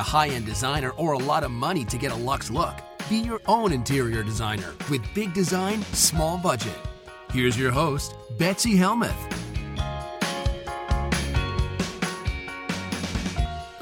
A high end designer or a lot of money to get a luxe look. Be your own interior designer with big design, small budget. Here's your host, Betsy Helmuth.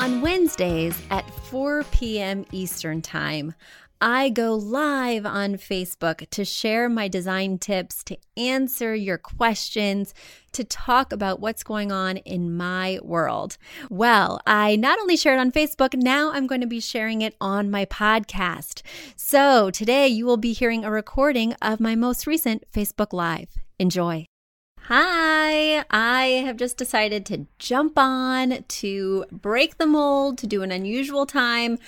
On Wednesdays at 4 p.m. Eastern Time, I go live on Facebook to share my design tips, to answer your questions, to talk about what's going on in my world. Well, I not only share it on Facebook, now I'm going to be sharing it on my podcast. So today you will be hearing a recording of my most recent Facebook Live. Enjoy. Hi, I have just decided to jump on to break the mold, to do an unusual time.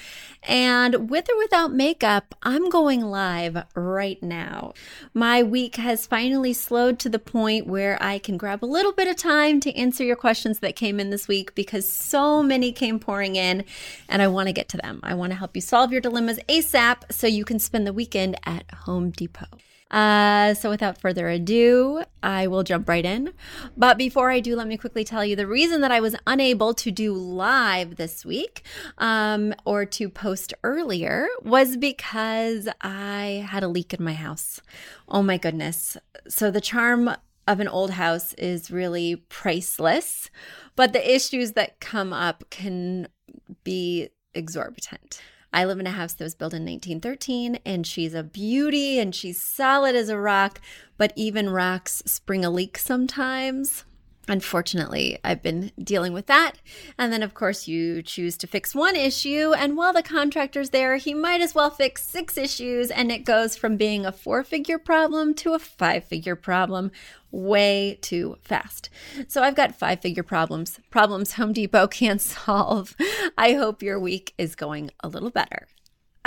And with or without makeup, I'm going live right now. My week has finally slowed to the point where I can grab a little bit of time to answer your questions that came in this week because so many came pouring in and I want to get to them. I want to help you solve your dilemmas ASAP so you can spend the weekend at Home Depot. Uh, so without further ado, I will jump right in. But before I do, let me quickly tell you the reason that I was unable to do live this week um, or to post earlier was because I had a leak in my house. Oh my goodness. So the charm of an old house is really priceless, but the issues that come up can be exorbitant. I live in a house that was built in 1913 and she's a beauty and she's solid as a rock, but even rocks spring a leak sometimes. Unfortunately, I've been dealing with that. And then, of course, you choose to fix one issue. And while the contractor's there, he might as well fix six issues. And it goes from being a four figure problem to a five figure problem way too fast. So I've got five figure problems, problems Home Depot can't solve. I hope your week is going a little better.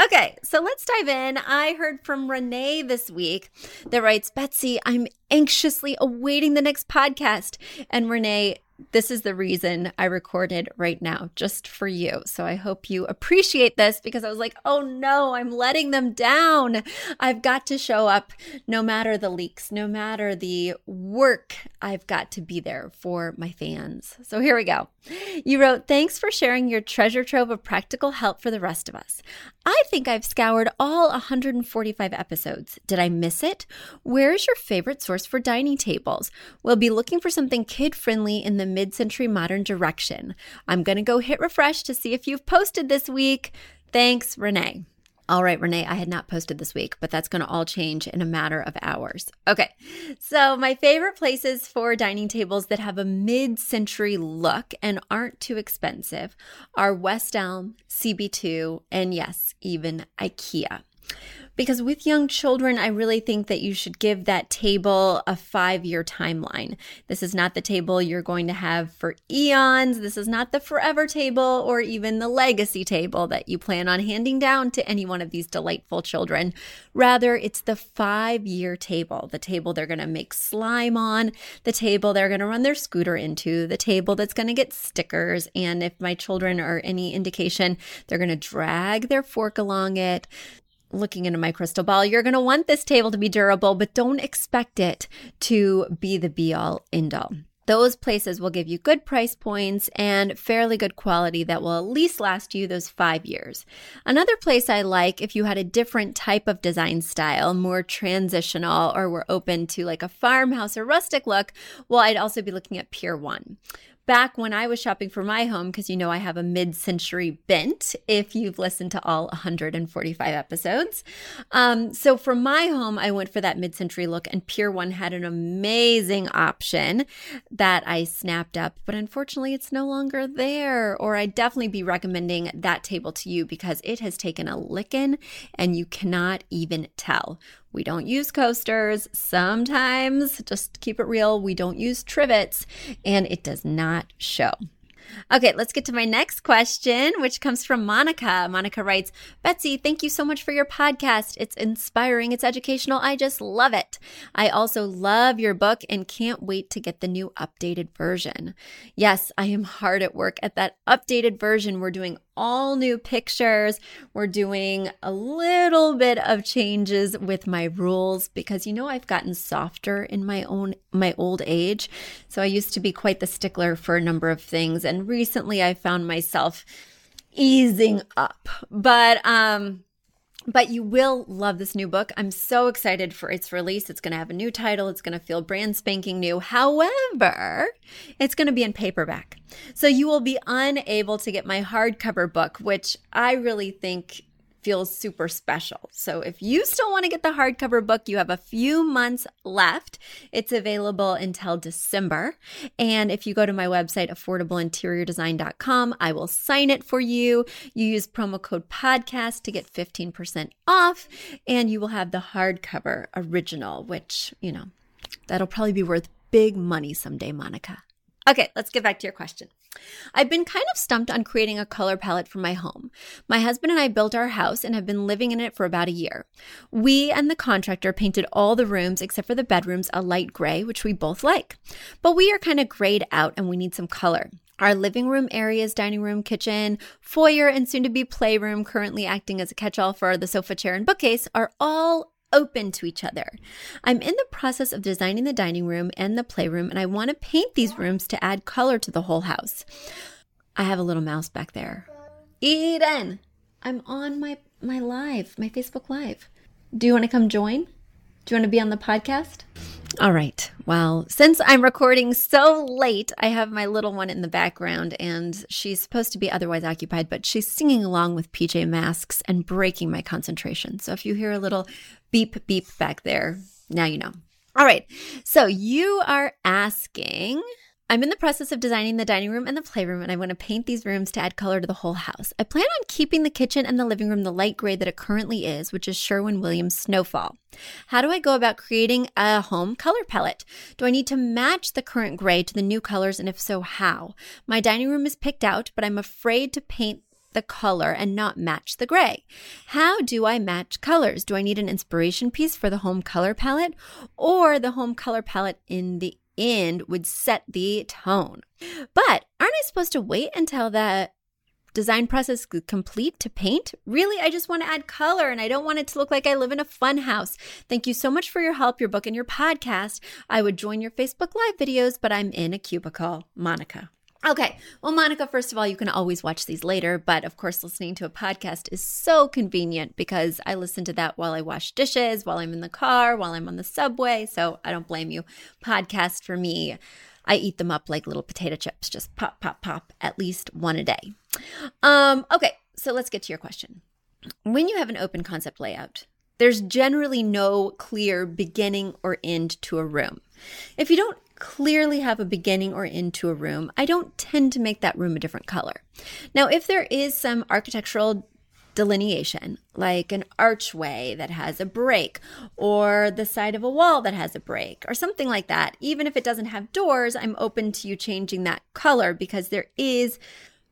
Okay, so let's dive in. I heard from Renee this week that writes Betsy, I'm anxiously awaiting the next podcast. And Renee, this is the reason I recorded right now, just for you. So I hope you appreciate this because I was like, oh no, I'm letting them down. I've got to show up no matter the leaks, no matter the work. I've got to be there for my fans. So here we go. You wrote, Thanks for sharing your treasure trove of practical help for the rest of us. I think I've scoured all 145 episodes. Did I miss it? Where is your favorite source for dining tables? We'll be looking for something kid friendly in the mid century modern direction. I'm going to go hit refresh to see if you've posted this week. Thanks, Renee. All right, Renee, I had not posted this week, but that's going to all change in a matter of hours. Okay, so my favorite places for dining tables that have a mid century look and aren't too expensive are West Elm, CB2, and yes, even IKEA because with young children, I really think that you should give that table a five year timeline. This is not the table you're going to have for eons. This is not the forever table or even the legacy table that you plan on handing down to any one of these delightful children. Rather, it's the five year table, the table they're going to make slime on, the table they're going to run their scooter into, the table that's going to get stickers. And if my children are any indication, they're going to drag their fork along it looking into my crystal ball, you're going to want this table to be durable, but don't expect it to be the be all end all. Those places will give you good price points and fairly good quality that will at least last you those five years. Another place I like if you had a different type of design style, more transitional, or were open to like a farmhouse or rustic look, well, I'd also be looking at Pier 1 back when I was shopping for my home, because you know I have a mid century bent if you've listened to all 145 episodes. Um, so for my home, I went for that mid century look, and Pier 1 had an amazing option that I snapped up, but unfortunately it's no longer there. Or I'd definitely be recommending that table to you because it has taken a licking and you cannot even tell. We don't use coasters. Sometimes, just keep it real, we don't use trivets, and it does not show. Okay, let's get to my next question, which comes from Monica. Monica writes Betsy, thank you so much for your podcast. It's inspiring, it's educational. I just love it. I also love your book and can't wait to get the new updated version. Yes, I am hard at work at that updated version. We're doing all new pictures. We're doing a little bit of changes with my rules because you know I've gotten softer in my own my old age. So I used to be quite the stickler for a number of things and recently I found myself easing up. But um but you will love this new book. I'm so excited for its release. It's going to have a new title. It's going to feel brand spanking new. However, it's going to be in paperback. So you will be unable to get my hardcover book, which I really think feels super special. So if you still want to get the hardcover book, you have a few months left. It's available until December. And if you go to my website, affordableinteriordesign.com, I will sign it for you. You use promo code podcast to get 15% off, and you will have the hardcover original, which, you know, that'll probably be worth big money someday, Monica. Okay, let's get back to your question. I've been kind of stumped on creating a color palette for my home. My husband and I built our house and have been living in it for about a year. We and the contractor painted all the rooms except for the bedrooms a light gray, which we both like. But we are kind of grayed out and we need some color. Our living room areas, dining room, kitchen, foyer, and soon to be playroom, currently acting as a catch all for the sofa chair and bookcase, are all open to each other. I'm in the process of designing the dining room and the playroom, and I want to paint these rooms to add color to the whole house. I have a little mouse back there. Eden, I'm on my my live, my Facebook live. Do you want to come join? Do you want to be on the podcast? All right. Well, since I'm recording so late, I have my little one in the background and she's supposed to be otherwise occupied, but she's singing along with PJ Masks and breaking my concentration. So if you hear a little beep beep back there, now you know. All right. So you are asking I'm in the process of designing the dining room and the playroom, and I want to paint these rooms to add color to the whole house. I plan on keeping the kitchen and the living room the light gray that it currently is, which is Sherwin Williams Snowfall. How do I go about creating a home color palette? Do I need to match the current gray to the new colors, and if so, how? My dining room is picked out, but I'm afraid to paint the color and not match the gray. How do I match colors? Do I need an inspiration piece for the home color palette or the home color palette in the end would set the tone. But aren't I supposed to wait until the design process is complete to paint? Really, I just want to add color and I don't want it to look like I live in a fun house. Thank you so much for your help, your book, and your podcast. I would join your Facebook Live videos, but I'm in a cubicle. Monica. Okay. Well, Monica, first of all, you can always watch these later, but of course, listening to a podcast is so convenient because I listen to that while I wash dishes, while I'm in the car, while I'm on the subway. So I don't blame you. Podcast for me, I eat them up like little potato chips, just pop, pop, pop, at least one a day. Um, okay. So let's get to your question. When you have an open concept layout, there's generally no clear beginning or end to a room. If you don't clearly have a beginning or end to a room, I don't tend to make that room a different color. Now, if there is some architectural delineation, like an archway that has a break, or the side of a wall that has a break, or something like that, even if it doesn't have doors, I'm open to you changing that color because there is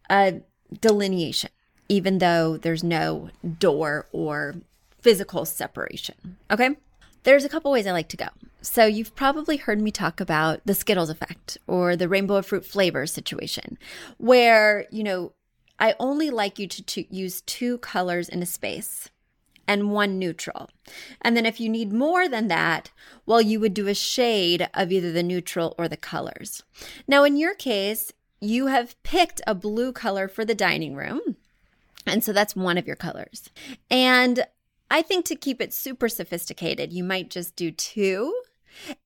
a delineation, even though there's no door or physical separation. Okay? There's a couple ways I like to go. So, you've probably heard me talk about the Skittles effect or the rainbow of fruit flavor situation, where, you know, I only like you to, to use two colors in a space. and one neutral. And then if you need more than that, well, you would do a shade of either the neutral or the colors. Now, in your case, you have picked a blue color for the dining room. And so that's one of your colors. And I think to keep it super sophisticated, you might just do two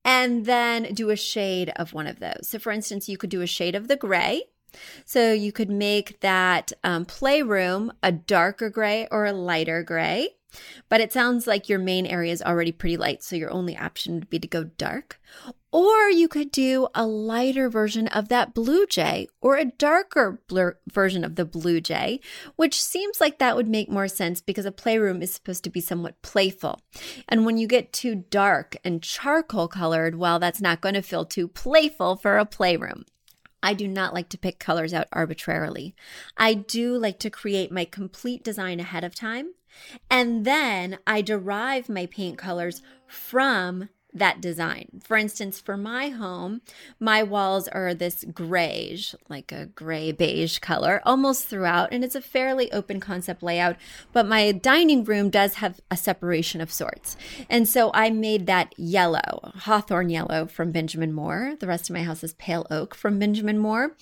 and then do a shade of one of those. So, for instance, you could do a shade of the gray. So, you could make that um, playroom a darker gray or a lighter gray. But it sounds like your main area is already pretty light, so your only option would be to go dark. Or you could do a lighter version of that blue jay or a darker version of the blue jay, which seems like that would make more sense because a playroom is supposed to be somewhat playful. And when you get too dark and charcoal colored, well, that's not going to feel too playful for a playroom. I do not like to pick colors out arbitrarily. I do like to create my complete design ahead of time. And then I derive my paint colors from that design. For instance, for my home, my walls are this grayish, like a gray beige color, almost throughout, and it's a fairly open concept layout. But my dining room does have a separation of sorts. And so I made that yellow, hawthorne yellow from Benjamin Moore. The rest of my house is pale oak from Benjamin Moore.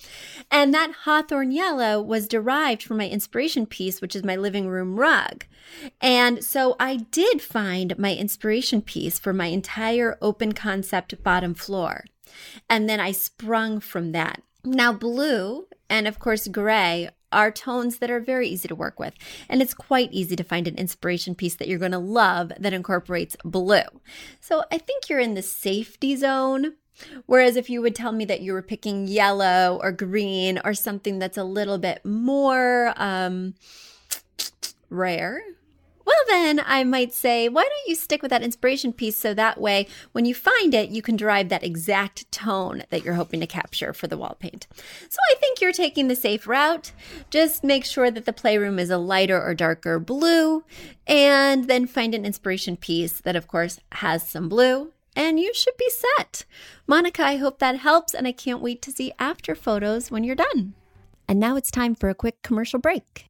And that hawthorne yellow was derived from my inspiration piece, which is my living room rug. And so I did find my inspiration piece for my entire open concept bottom floor. And then I sprung from that. Now, blue and of course gray are tones that are very easy to work with. And it's quite easy to find an inspiration piece that you're going to love that incorporates blue. So I think you're in the safety zone. Whereas if you would tell me that you were picking yellow or green or something that's a little bit more um, rare, well, then I might say, why don't you stick with that inspiration piece so that way when you find it, you can derive that exact tone that you're hoping to capture for the wall paint. So I think you're taking the safe route. Just make sure that the playroom is a lighter or darker blue, and then find an inspiration piece that, of course, has some blue. And you should be set. Monica, I hope that helps, and I can't wait to see after photos when you're done. And now it's time for a quick commercial break.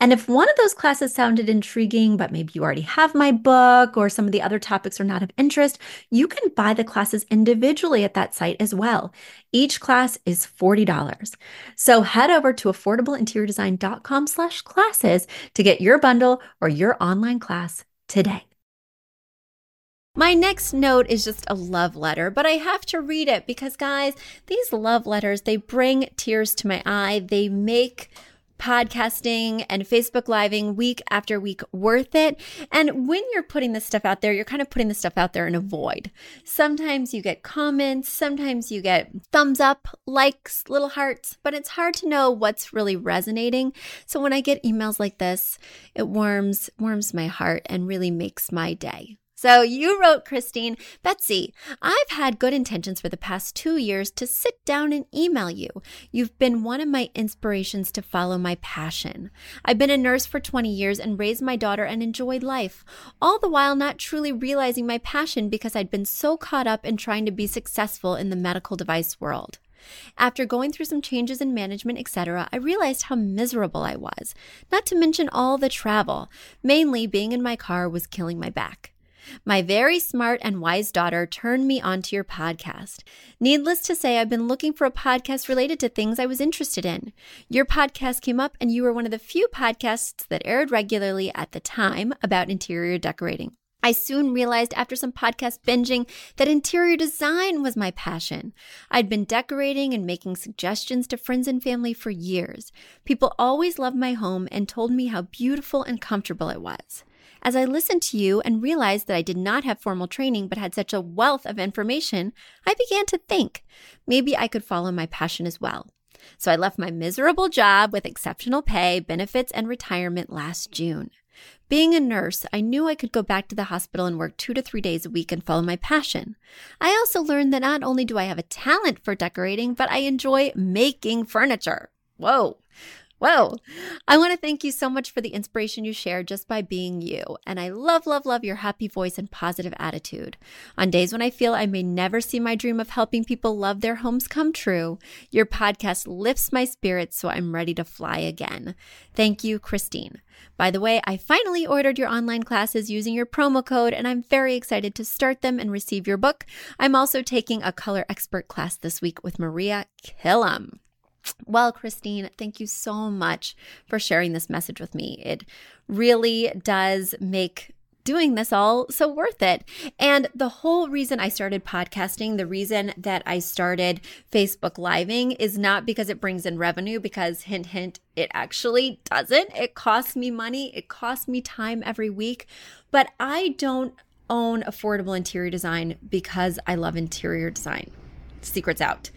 And if one of those classes sounded intriguing, but maybe you already have my book or some of the other topics are not of interest, you can buy the classes individually at that site as well. Each class is $40. So head over to affordableinteriordesign.com slash classes to get your bundle or your online class today. My next note is just a love letter, but I have to read it because guys, these love letters, they bring tears to my eye. They make podcasting and Facebook living week after week worth it. And when you're putting this stuff out there, you're kind of putting this stuff out there in a void. Sometimes you get comments, sometimes you get thumbs up, likes, little hearts, but it's hard to know what's really resonating. So when I get emails like this, it warms warms my heart and really makes my day. So you wrote, Christine, Betsy, I've had good intentions for the past two years to sit down and email you. You've been one of my inspirations to follow my passion. I've been a nurse for 20 years and raised my daughter and enjoyed life, all the while not truly realizing my passion because I'd been so caught up in trying to be successful in the medical device world. After going through some changes in management, etc., I realized how miserable I was, not to mention all the travel. Mainly being in my car was killing my back. My very smart and wise daughter turned me onto your podcast. Needless to say, I've been looking for a podcast related to things I was interested in. Your podcast came up, and you were one of the few podcasts that aired regularly at the time about interior decorating. I soon realized after some podcast binging that interior design was my passion. I'd been decorating and making suggestions to friends and family for years. People always loved my home and told me how beautiful and comfortable it was. As I listened to you and realized that I did not have formal training but had such a wealth of information, I began to think maybe I could follow my passion as well. So I left my miserable job with exceptional pay, benefits, and retirement last June. Being a nurse, I knew I could go back to the hospital and work two to three days a week and follow my passion. I also learned that not only do I have a talent for decorating, but I enjoy making furniture. Whoa. Whoa. I want to thank you so much for the inspiration you share just by being you. And I love, love, love your happy voice and positive attitude. On days when I feel I may never see my dream of helping people love their homes come true, your podcast lifts my spirits so I'm ready to fly again. Thank you, Christine. By the way, I finally ordered your online classes using your promo code, and I'm very excited to start them and receive your book. I'm also taking a color expert class this week with Maria Killam. Well, Christine, thank you so much for sharing this message with me. It really does make doing this all so worth it. And the whole reason I started podcasting, the reason that I started Facebook Living is not because it brings in revenue, because hint, hint, it actually doesn't. It costs me money, it costs me time every week, but I don't own affordable interior design because I love interior design secrets out.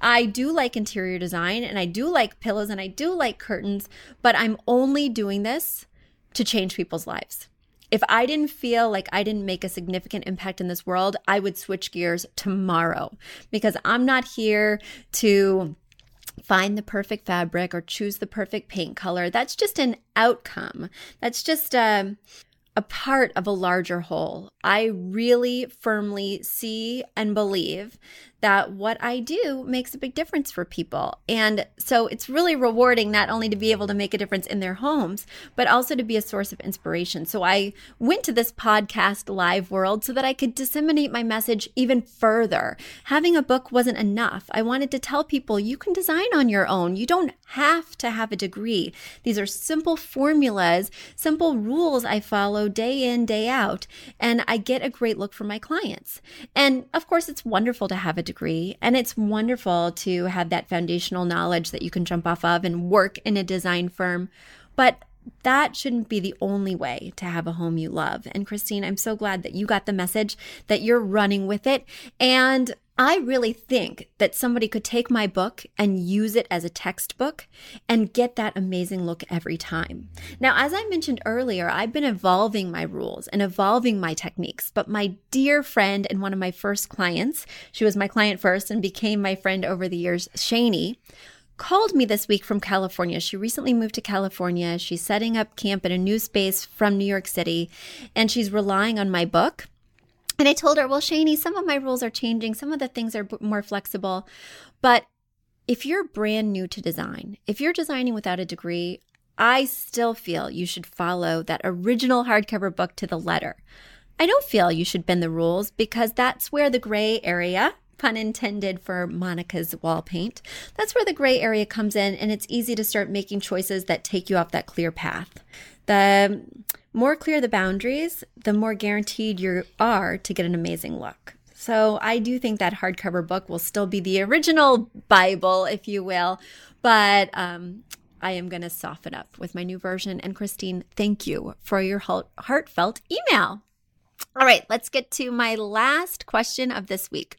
I do like interior design and I do like pillows and I do like curtains, but I'm only doing this to change people's lives. If I didn't feel like I didn't make a significant impact in this world, I would switch gears tomorrow because I'm not here to find the perfect fabric or choose the perfect paint color. That's just an outcome. That's just a um, a part of a larger whole. I really firmly see and believe that what I do makes a big difference for people. And so it's really rewarding not only to be able to make a difference in their homes, but also to be a source of inspiration. So I went to this podcast live world so that I could disseminate my message even further. Having a book wasn't enough. I wanted to tell people you can design on your own. You don't have to have a degree. These are simple formulas, simple rules I follow day in, day out, and I get a great look for my clients. And of course, it's wonderful to have a degree, and it's wonderful to have that foundational knowledge that you can jump off of and work in a design firm. But that shouldn't be the only way to have a home you love. And Christine, I'm so glad that you got the message, that you're running with it. And I really think that somebody could take my book and use it as a textbook and get that amazing look every time. Now, as I mentioned earlier, I've been evolving my rules and evolving my techniques, but my dear friend and one of my first clients, she was my client first and became my friend over the years, Shani, called me this week from California. She recently moved to California. She's setting up camp in a new space from New York City, and she's relying on my book and I told her, well, Shani, some of my rules are changing, some of the things are more flexible. But if you're brand new to design, if you're designing without a degree, I still feel you should follow that original hardcover book to the letter. I don't feel you should bend the rules because that's where the gray area, pun intended for Monica's wall paint, that's where the gray area comes in and it's easy to start making choices that take you off that clear path. The more clear the boundaries, the more guaranteed you are to get an amazing look. So I do think that hardcover book will still be the original Bible, if you will, but um, I am going to soften up with my new version. And Christine, thank you for your heartfelt email. All right, let's get to my last question of this week.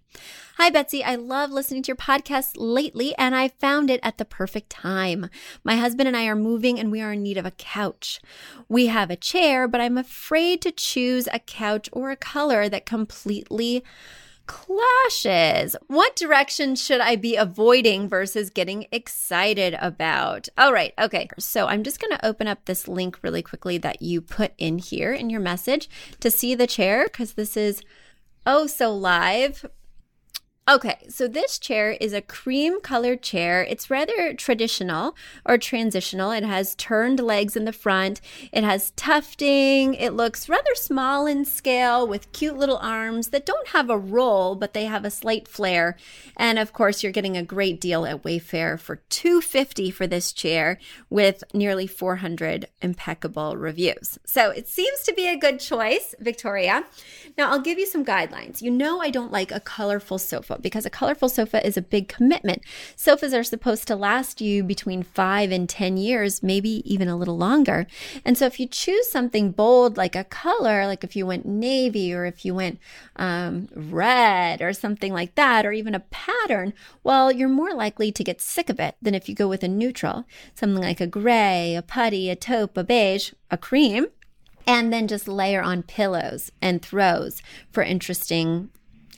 Hi, Betsy. I love listening to your podcast lately, and I found it at the perfect time. My husband and I are moving, and we are in need of a couch. We have a chair, but I'm afraid to choose a couch or a color that completely clashes. What direction should I be avoiding versus getting excited about? All right, okay. So I'm just going to open up this link really quickly that you put in here in your message to see the chair because this is oh so live. Okay, so this chair is a cream colored chair. It's rather traditional or transitional. It has turned legs in the front, it has tufting. It looks rather small in scale with cute little arms that don't have a roll, but they have a slight flare. And of course, you're getting a great deal at Wayfair for 250 for this chair with nearly 400 impeccable reviews. So it seems to be a good choice, Victoria. Now, I'll give you some guidelines. You know, I don't like a colorful sofa because a colorful sofa is a big commitment. Sofas are supposed to last you between five and 10 years, maybe even a little longer. And so if you choose something bold like a color, like if you went navy or if you went um, red or something like that, or even a pattern, well, you're more likely to get sick of it than if you go with a neutral, something like a gray, a putty, a taupe, a beige, a cream and then just layer on pillows and throws for interesting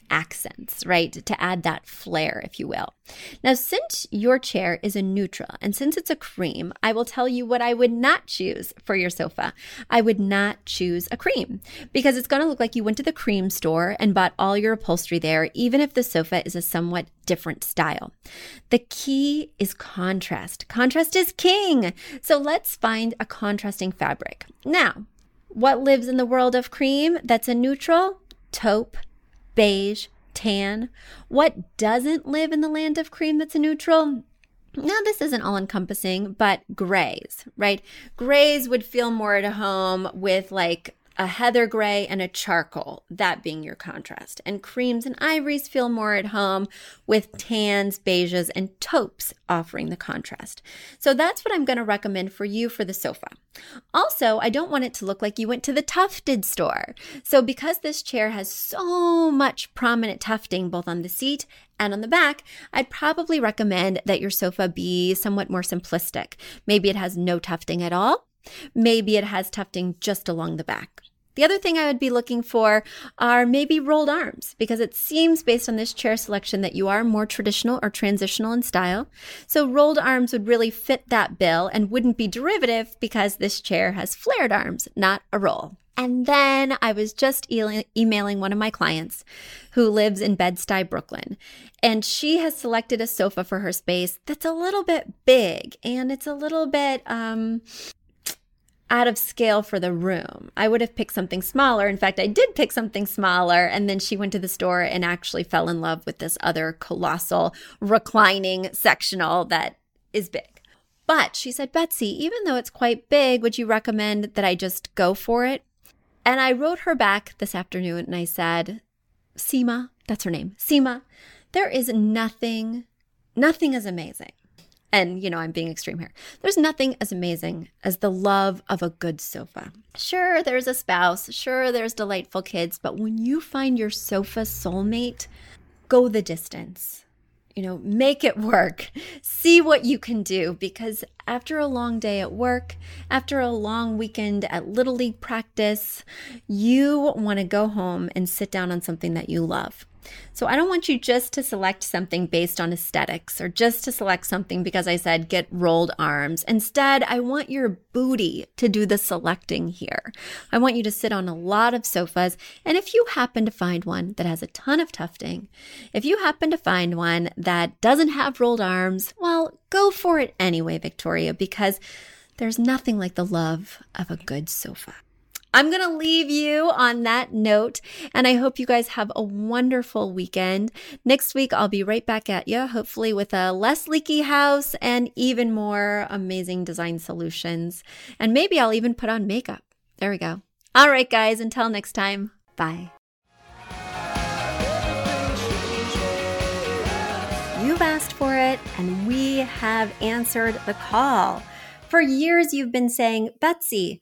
accents, right? To add that flair, if you will. Now, since your chair is a neutral and since it's a cream, I will tell you what I would not choose for your sofa. I would not choose a cream because it's going to look like you went to the cream store and bought all your upholstery there, even if the sofa is a somewhat different style. The key is contrast. Contrast is king. So let's find a contrasting fabric. Now, what lives in the world of cream that's a neutral? Taupe beige, tan. What doesn't live in the land of cream that's a neutral? Now, this isn't all encompassing, but grays, right? Grays would feel more at home with like a heather gray and a charcoal, that being your contrast. And creams and ivories feel more at home with tans, beiges, and taupes offering the contrast. So that's what I'm going to recommend for you for the sofa. Also, I don't want it to look like you went to the tufted store. So because this chair has so much prominent tufting both on the seat and on the back, I'd probably recommend that your sofa be somewhat more simplistic. Maybe it has no tufting at all. Maybe it has tufting just along the back. The other thing I would be looking for are maybe rolled arms because it seems based on this chair selection that you are more traditional or transitional in style. So rolled arms would really fit that bill and wouldn't be derivative because this chair has flared arms, not a roll. And then I was just e- emailing one of my clients who lives in Bed-Stuy, Brooklyn. And she has selected a sofa for her space that's a little bit big and it's a little bit um, out of scale for the room. I would have picked something smaller. In fact, I did pick something smaller. And then she went to the store and actually fell in love with this other colossal reclining sectional that is big. But she said, Betsy, even though it's quite big, would you recommend that I just go for it? And I wrote her back this afternoon and I said, Seema, that's her name, Seema, there is nothing, nothing is amazing and you know, I'm being extreme here. There's nothing as amazing as the love of a good sofa. Sure, there's a spouse, sure, there's delightful kids, but when you find your sofa soulmate, go the distance. You know, make it work. See what you can do because after a long day at work, after a long weekend at Little League practice, you want to go home and sit down on something that you love. So I don't want you just to select something based on aesthetics or just to select something because I said get rolled arms. Instead, I want your booty to do the selecting here. I want you to sit on a lot of sofas. And if you happen to find one that has a ton of tufting, if you happen to find one that doesn't have rolled arms, well, go for it anyway, Victoria, because there's nothing like the love of a good sofa. I'm going to leave you on that note, and I hope you guys have a wonderful weekend. Next week, I'll be right back at you, hopefully with a less leaky house and even more amazing design solutions. And maybe I'll even put on makeup. There we go. All right, guys, until next time, bye. You've asked for it, and we have answered the call. For years, you've been saying, Betsy,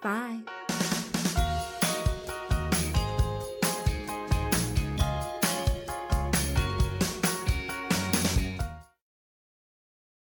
Bye.